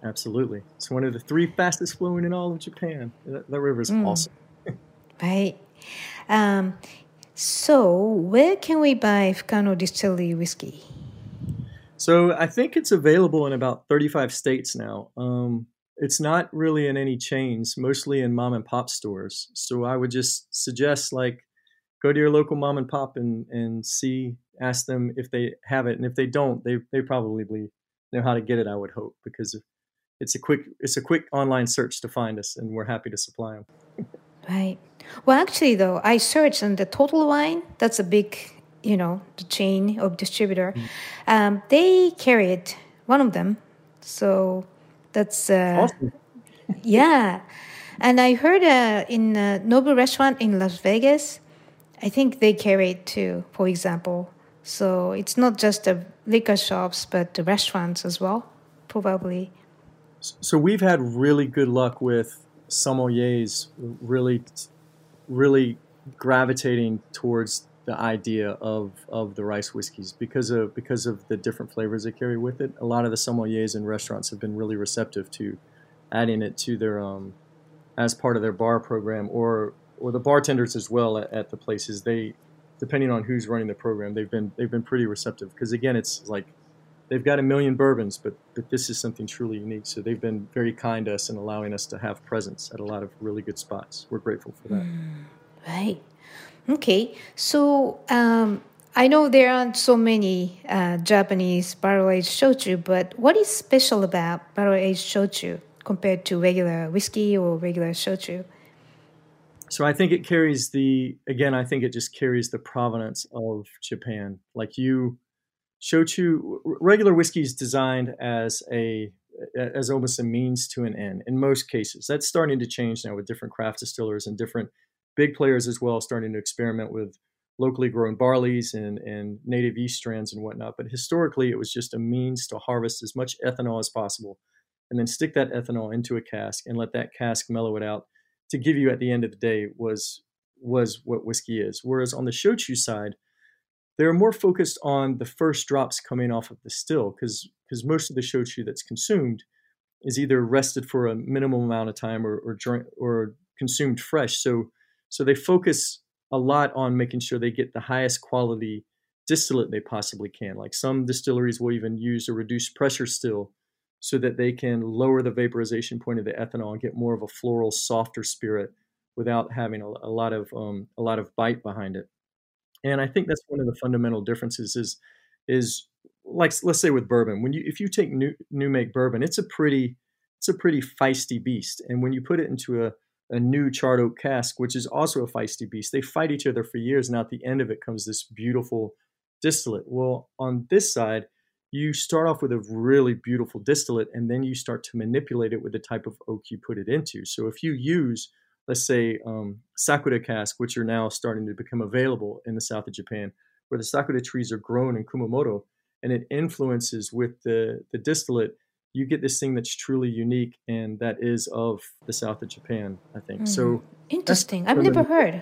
Absolutely. It's one of the three fastest flowing in all of Japan. That, that river is mm. awesome. [laughs] right. Um, so, where can we buy Fukano Distillery whiskey? So I think it's available in about 35 states now. Um, it's not really in any chains, mostly in mom and pop stores. So I would just suggest like go to your local mom and pop and, and see, ask them if they have it. And if they don't, they, they probably know how to get it, I would hope, because it's a quick, it's a quick online search to find us and we're happy to supply them. right. Well, actually though, I searched on the Total Wine. That's a big you know the chain of distributor. Mm. um, they carried one of them. So that's uh, awesome. [laughs] yeah. And i heard uh, in a Nobu restaurant in las vegas i think they carry it too for example. So it's not just the liquor shops but the restaurants as well probably. So we've had really good luck with sommeliers really really gravitating towards the idea of, of the rice whiskeys because of because of the different flavors they carry with it. A lot of the sommeliers and restaurants have been really receptive to adding it to their um, as part of their bar program or or the bartenders as well at, at the places. They depending on who's running the program, they've been they've been pretty receptive because again, it's like they've got a million bourbons, but but this is something truly unique. So they've been very kind to us and allowing us to have presence at a lot of really good spots. We're grateful for that. Mm, right. Okay. So um, I know there aren't so many uh, Japanese barrel aged shochu, but what is special about barrel aged shochu compared to regular whiskey or regular shochu? So I think it carries the again. I think it just carries the provenance of Japan. Like you shochu regular whiskey is designed as a as almost a means to an end in most cases that's starting to change now with different craft distillers and different big players as well starting to experiment with locally grown barleys and, and native yeast strands and whatnot but historically it was just a means to harvest as much ethanol as possible and then stick that ethanol into a cask and let that cask mellow it out to give you at the end of the day was was what whiskey is whereas on the shochu side they're more focused on the first drops coming off of the still because because most of the shochu that's consumed is either rested for a minimal amount of time or or, drink, or consumed fresh. So so they focus a lot on making sure they get the highest quality distillate they possibly can. Like some distilleries will even use a reduced pressure still so that they can lower the vaporization point of the ethanol and get more of a floral, softer spirit without having a, a lot of um, a lot of bite behind it. And I think that's one of the fundamental differences is is like let's say with bourbon, when you if you take new new make bourbon, it's a pretty it's a pretty feisty beast. And when you put it into a a new charred oak cask, which is also a feisty beast, they fight each other for years. And at the end of it comes this beautiful distillate. Well, on this side, you start off with a really beautiful distillate, and then you start to manipulate it with the type of oak you put it into. So if you use let's say um, sakura cask, which are now starting to become available in the south of Japan, where the sakura trees are grown in Kumamoto, and it influences with the the distillate. You get this thing that's truly unique, and that is of the south of Japan. I think mm. so. Interesting. I've never heard.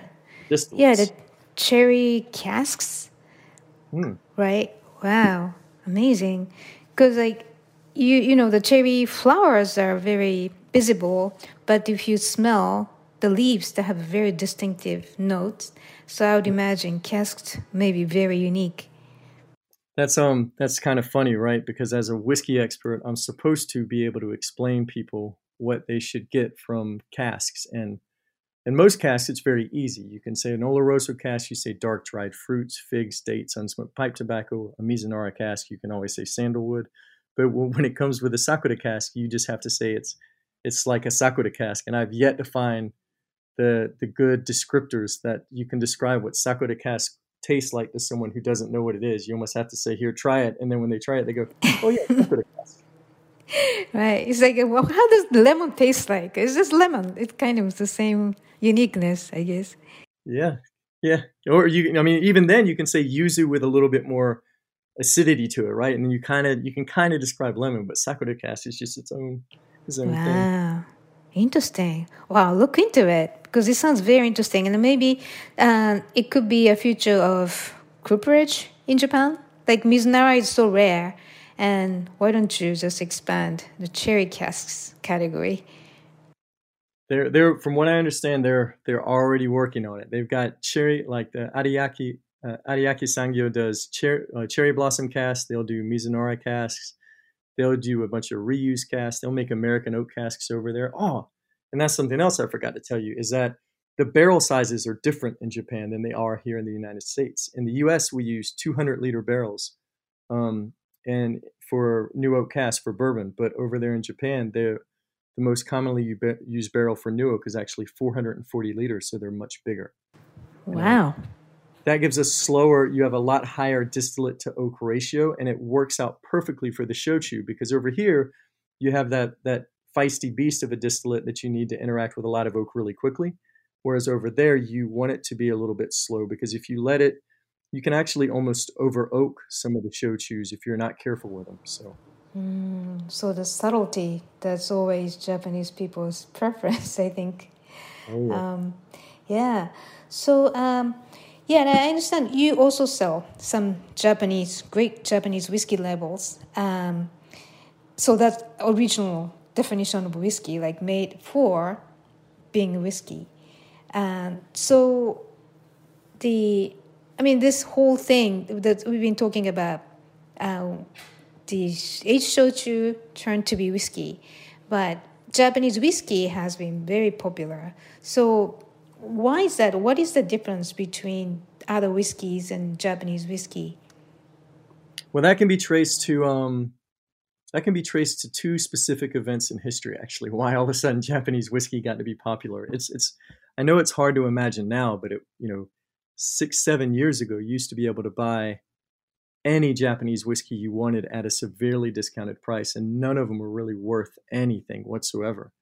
Distillates. Yeah, the cherry casks. Mm. Right. Wow. Amazing. Because like you you know the cherry flowers are very visible, but if you smell the leaves that have very distinctive notes. So I would imagine casks may be very unique. That's um that's kind of funny, right? Because as a whiskey expert, I'm supposed to be able to explain people what they should get from casks. And in most casks, it's very easy. You can say an Oloroso cask, you say dark dried fruits, figs, dates, unsmoked pipe tobacco. A Mizunara cask, you can always say sandalwood. But when it comes with a Sakura cask, you just have to say it's it's like a Sakura cask. And I've yet to find the the good descriptors that you can describe what sakura cask tastes like to someone who doesn't know what it is. You almost have to say, "Here, try it," and then when they try it, they go, "Oh yeah, sakura [laughs] cask." Right. It's like, uh, well, how does lemon taste like? It's just lemon. It's kind of the same uniqueness, I guess. Yeah, yeah. Or you, I mean, even then, you can say yuzu with a little bit more acidity to it, right? And then you kind of you can kind of describe lemon, but sakura cask is just its own its own wow. thing. Interesting. Wow, look into it because it sounds very interesting, and maybe uh, it could be a future of cooperage in Japan. Like Mizunara is so rare, and why don't you just expand the cherry casks category? They're they're from what I understand, they're they're already working on it. They've got cherry like the Ariake uh, Ariake Sangyo does cher- uh, cherry blossom casks. They'll do Mizunara casks. They'll do a bunch of reuse casks. They'll make American oak casks over there. Oh, and that's something else I forgot to tell you is that the barrel sizes are different in Japan than they are here in the United States. In the U.S., we use 200 liter barrels, um, and for new oak cask for bourbon. But over there in Japan, the most commonly used barrel for new oak is actually 440 liters, so they're much bigger. Wow that gives us slower you have a lot higher distillate to oak ratio and it works out perfectly for the shochu because over here you have that that feisty beast of a distillate that you need to interact with a lot of oak really quickly whereas over there you want it to be a little bit slow because if you let it you can actually almost over oak some of the shochus if you're not careful with them so mm, so the subtlety that's always japanese people's [laughs] preference i think oh, yeah. Um, yeah so um, yeah, and I understand you also sell some Japanese, great Japanese whiskey labels. Um, so that's original definition of whiskey, like made for being whiskey. And so the, I mean, this whole thing that we've been talking about, uh, the aged shochu turned to be whiskey, but Japanese whiskey has been very popular. So why is that? What is the difference between other whiskeys and Japanese whiskey? Well, that can be traced to um, that can be traced to two specific events in history. Actually, [laughs] why all of a sudden Japanese whiskey got to be popular. It's it's I know it's hard to imagine now, but it you know six seven years ago you used to be able to buy any Japanese whiskey you wanted at a severely discounted price, and none of them were really worth anything whatsoever.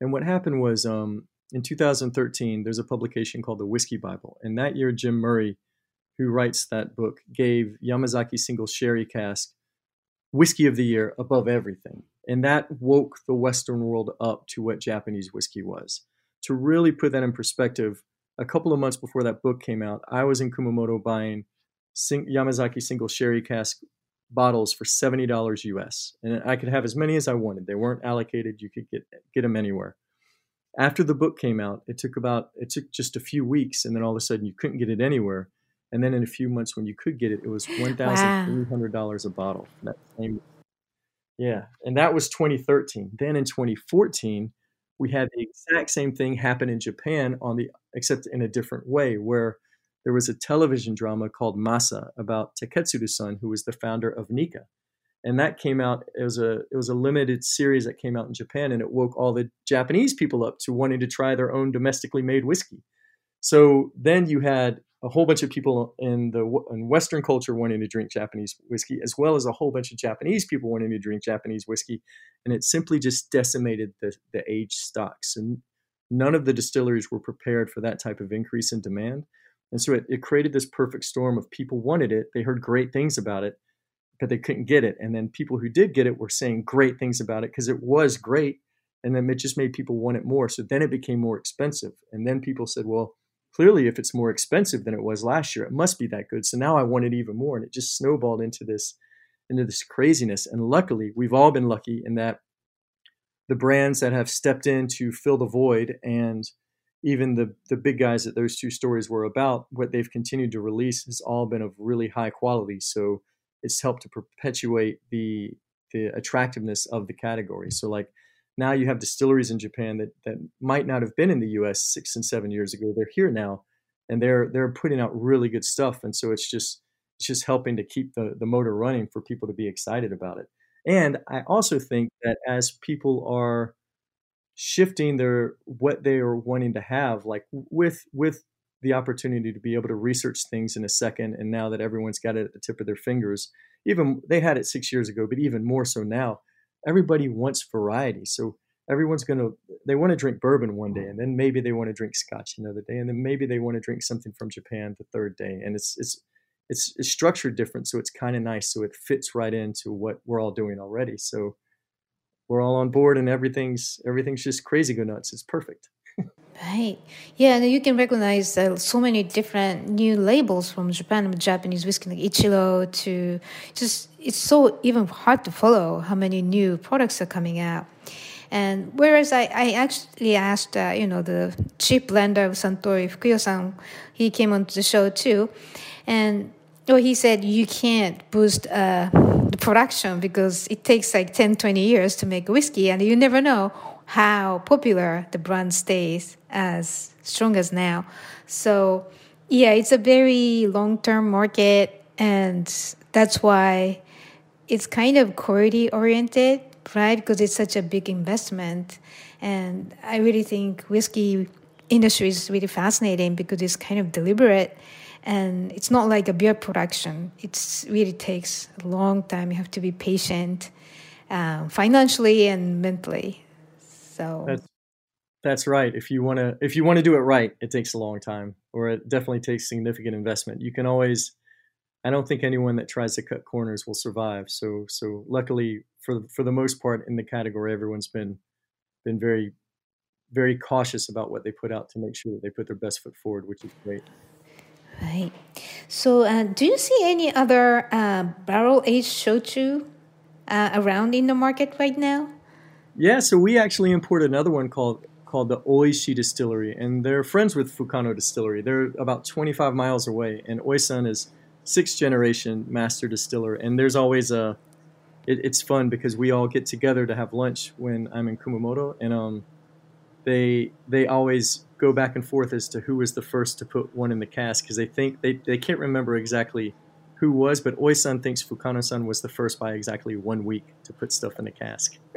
And what happened was um, in 2013, there's a publication called the Whiskey Bible. And that year, Jim Murray, who writes that book, gave Yamazaki Single Sherry Cask Whiskey of the Year above everything. And that woke the Western world up to what Japanese whiskey was. To really put that in perspective, a couple of months before that book came out, I was in Kumamoto buying sing- Yamazaki Single Sherry Cask bottles for $70 US. And I could have as many as I wanted. They weren't allocated, you could get, get them anywhere after the book came out, it took about it took just a few weeks, and then all of a sudden you couldn't get it anywhere. And then in a few months, when you could get it, it was [gasps] one thousand three hundred dollars wow. a bottle. That same, yeah, and that was 2013. Then in 2014, we had the exact same thing happen in Japan on the except in a different way, where there was a television drama called Massan about Taketsuru-san, who was the founder of Nikka and that came out it was a it was a limited series that came out in Japan and it woke all the Japanese people up to wanting to try their own domestically made whiskey. So then you had a whole bunch of people in the in Western culture wanting to drink Japanese whiskey, as well as a whole bunch of Japanese people wanting to drink Japanese whiskey, and it simply just decimated the the aged stocks. And none of the distilleries were prepared for that type of increase in demand, and so it, it created this perfect storm of people wanted it, they heard great things about it, but they couldn't get it. And then people who did get it were saying great things about it because it was great. And then it just made people want it more. So then it became more expensive. And then people said, well, clearly if it's more expensive than it was last year, it must be that good. So now I want it even more. And it just snowballed into this into this craziness. And luckily, we've all been lucky in that the brands that have stepped in to fill the void and even the the big guys that those two stories were about, what they've continued to release has all been of really high quality. So it's helped to perpetuate the the attractiveness of the category. So like now you have distilleries in Japan that that might not have been in the U.S. six and seven years ago. They're here now, and they're they're putting out really good stuff. And so it's just it's just helping to keep the the motor running for people to be excited about it. And I also think that as people are shifting their what they are wanting to have, like with with the opportunity to be able to research things in a second. And now that everyone's got it at the tip of their fingers, even they had it six years ago, but even more so now, everybody wants variety. So everyone's going to, they want to drink bourbon one day, mm-hmm. and then maybe they want to drink scotch another day, and then maybe they want to drink something from Japan the third day. And it's, it's, it's, it's structured different. So it's kind of nice. So it fits right into what we're all doing already. So we're all on board and everything's, everything's just crazy go nuts. It's perfect. Right. Yeah, and you can recognize uh, so many different new labels from Japan, Japanese whiskey, like Ichiro to just, it's so even hard to follow how many new products are coming out. And whereas I, I actually asked, uh, you know, the chief blender of Suntory, Fukuyo-san, he came on the show too. And well, he said you can't boost uh, the production because it takes like 10, 20 years to make whiskey and you never know how popular the brand stays as strong as now. So, yeah, it's a very long term market, and that's why it's kind of quality oriented, right? Because it's such a big investment. And I really think whiskey industry is really fascinating because it's kind of deliberate and it's not like a beer production. It really takes a long time. You have to be patient, uh, financially and mentally. So that's, that's right. If you want to, if you want to do it right, it takes a long time, or it definitely takes significant investment. You can always. I don't think anyone that tries to cut corners will survive. So, so luckily for for the most part in the category, everyone's been been very very cautious about what they put out to make sure that they put their best foot forward, which is great. Right. So, uh, do you see any other uh, barrel aged shochu uh, around in the market right now? Yeah, so we actually import another one called called the Oishi Distillery, and they're friends with Fukano Distillery. They're about 25 miles away, and Oisan is sixth generation master distiller. And there's always a it, it's fun because we all get together to have lunch when I'm in Kumamoto, and um, they they always go back and forth as to who was the first to put one in the cask because they think they, they can't remember exactly who was, but Oi-san thinks Fukano-san was the first by exactly one week to put stuff in a cask. [laughs]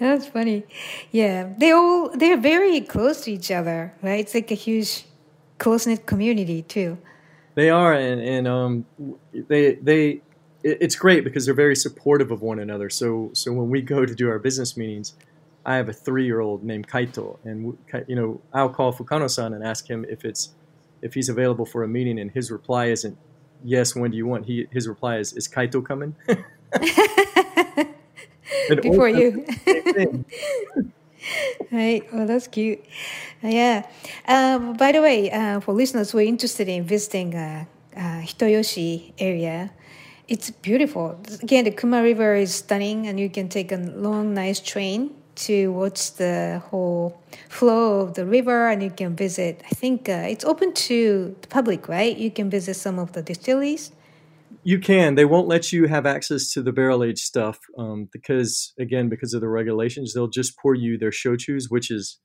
That's funny. Yeah, they all they're very close to each other, right? It's like a huge close knit community too. They are, and and um, they they it's great because they're very supportive of one another. So so when we go to do our business meetings, I have a three year old named Kaito, and you know I'll call Fukano-san and ask him if it's if he's available for a meeting, and his reply isn't yes. When do you want? He his reply is is Kaito coming? [laughs] Before you. [laughs] right. Well, that's cute. Uh, yeah. Um, by the way, uh, for listeners who are interested in visiting uh, uh, Hitoyoshi area, it's beautiful. Again, the Kuma River is stunning, and you can take a long, nice train to watch the whole flow of the river, and you can visit. I think uh, it's open to the public, right? You can visit some of the distilleries. You can. They won't let you have access to the barrel aged stuff um, because, again, because of the regulations, they'll just pour you their shochus, which is,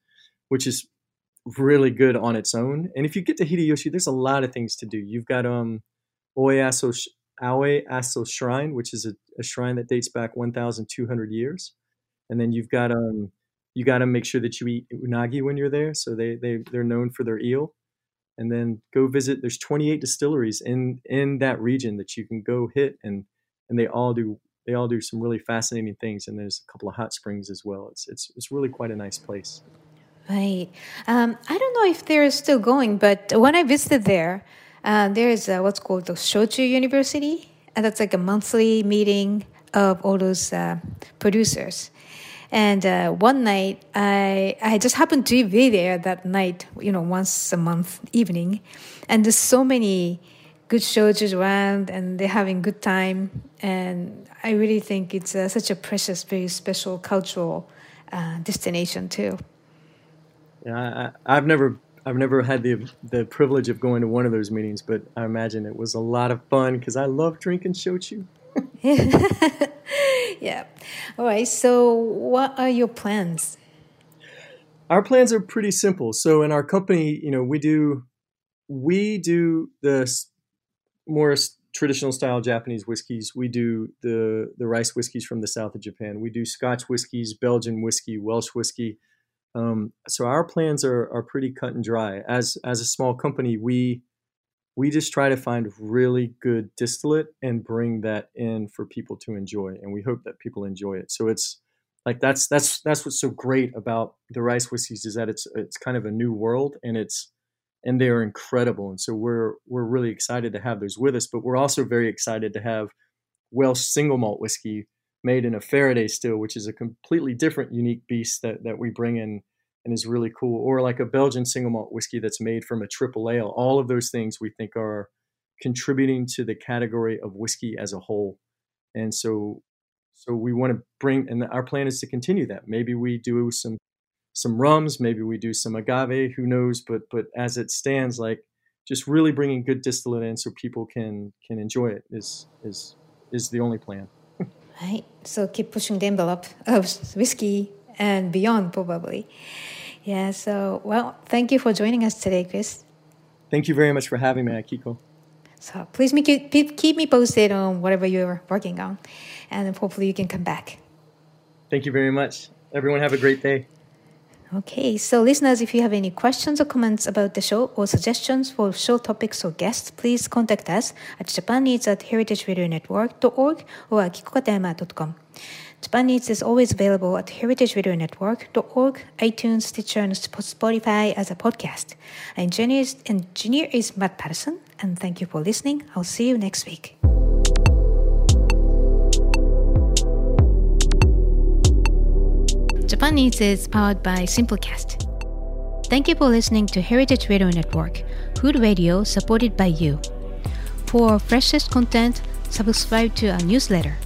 which is really good on its own. And if you get to Hitoyoshi, there's a lot of things to do. You've got um, Oeyasu Aoi Aso Shrine, which is a, a, shrine that dates back 1,200 years, and then you've got um, you got to make sure that you eat unagi when you're there. So they they they're known for their eel and then go visit. There's 28 distilleries in in that region that you can go hit, and and they all do they all do some really fascinating things. And there's a couple of hot springs as well. It's it's it's really quite a nice place. Right. Um, I don't know if they're still going, but when I visited there, uh, there is a, what's called the Shochu University, and that's like a monthly meeting of all those uh, producers. And uh, one night, I I just happened to be there that night, you know, once a month evening, and there's so many good shows around, and they're having good time. And I really think it's uh, such a precious, very special cultural uh, destination too. Yeah, I, I've never I've never had the the privilege of going to one of those meetings, but I imagine it was a lot of fun because I love drinking shochu. [laughs] yeah. All right. So, what are your plans? Our plans are pretty simple. So, in our company, you know, we do we do the more traditional style Japanese whiskeys. We do the the rice whiskeys from the south of Japan. We do Scotch whiskeys, Belgian whiskey, Welsh whiskey. Um, so our plans are are pretty cut and dry. As as a small company, we we just try to find really good distillate and bring that in for people to enjoy and we hope that people enjoy it. So it's like that's that's that's what's so great about the rice whiskeys is that it's it's kind of a new world and it's and they are incredible and so we're we're really excited to have those with us but we're also very excited to have welsh single malt whiskey made in a faraday still which is a completely different unique beast that that we bring in and is really cool, or like a Belgian single malt whiskey that's made from a triple ale. All of those things we think are contributing to the category of whiskey as a whole. And so, so we want to bring, and our plan is to continue that. Maybe we do some some rums, maybe we do some agave, who knows? But but as it stands, like just really bringing good distillate in so people can can enjoy it is is is the only plan. right. So keep pushing the envelope of whiskey and beyond, probably. Yeah, so, well, thank you for joining us today, Chris. Thank you very much for having me, Akiko. So, please make it, keep me posted on whatever you're working on, and hopefully you can come back. Thank you very much. Everyone, have a great day. Okay, so listeners, if you have any questions or comments about the show or suggestions for show topics or guests, please contact us at japaneats at heritageradionetwork.org or akikokatayama.com. Japan Eats is always available at heritageradionetwork.org, iTunes, Stitcher, and Spotify as a podcast. Engineer, engineer is Matt Patterson, and thank you for listening. I'll see you next week. Japan Eats is powered by Simplecast. Thank you for listening to Heritage Radio Network, food radio supported by you. For freshest content, subscribe to our newsletter –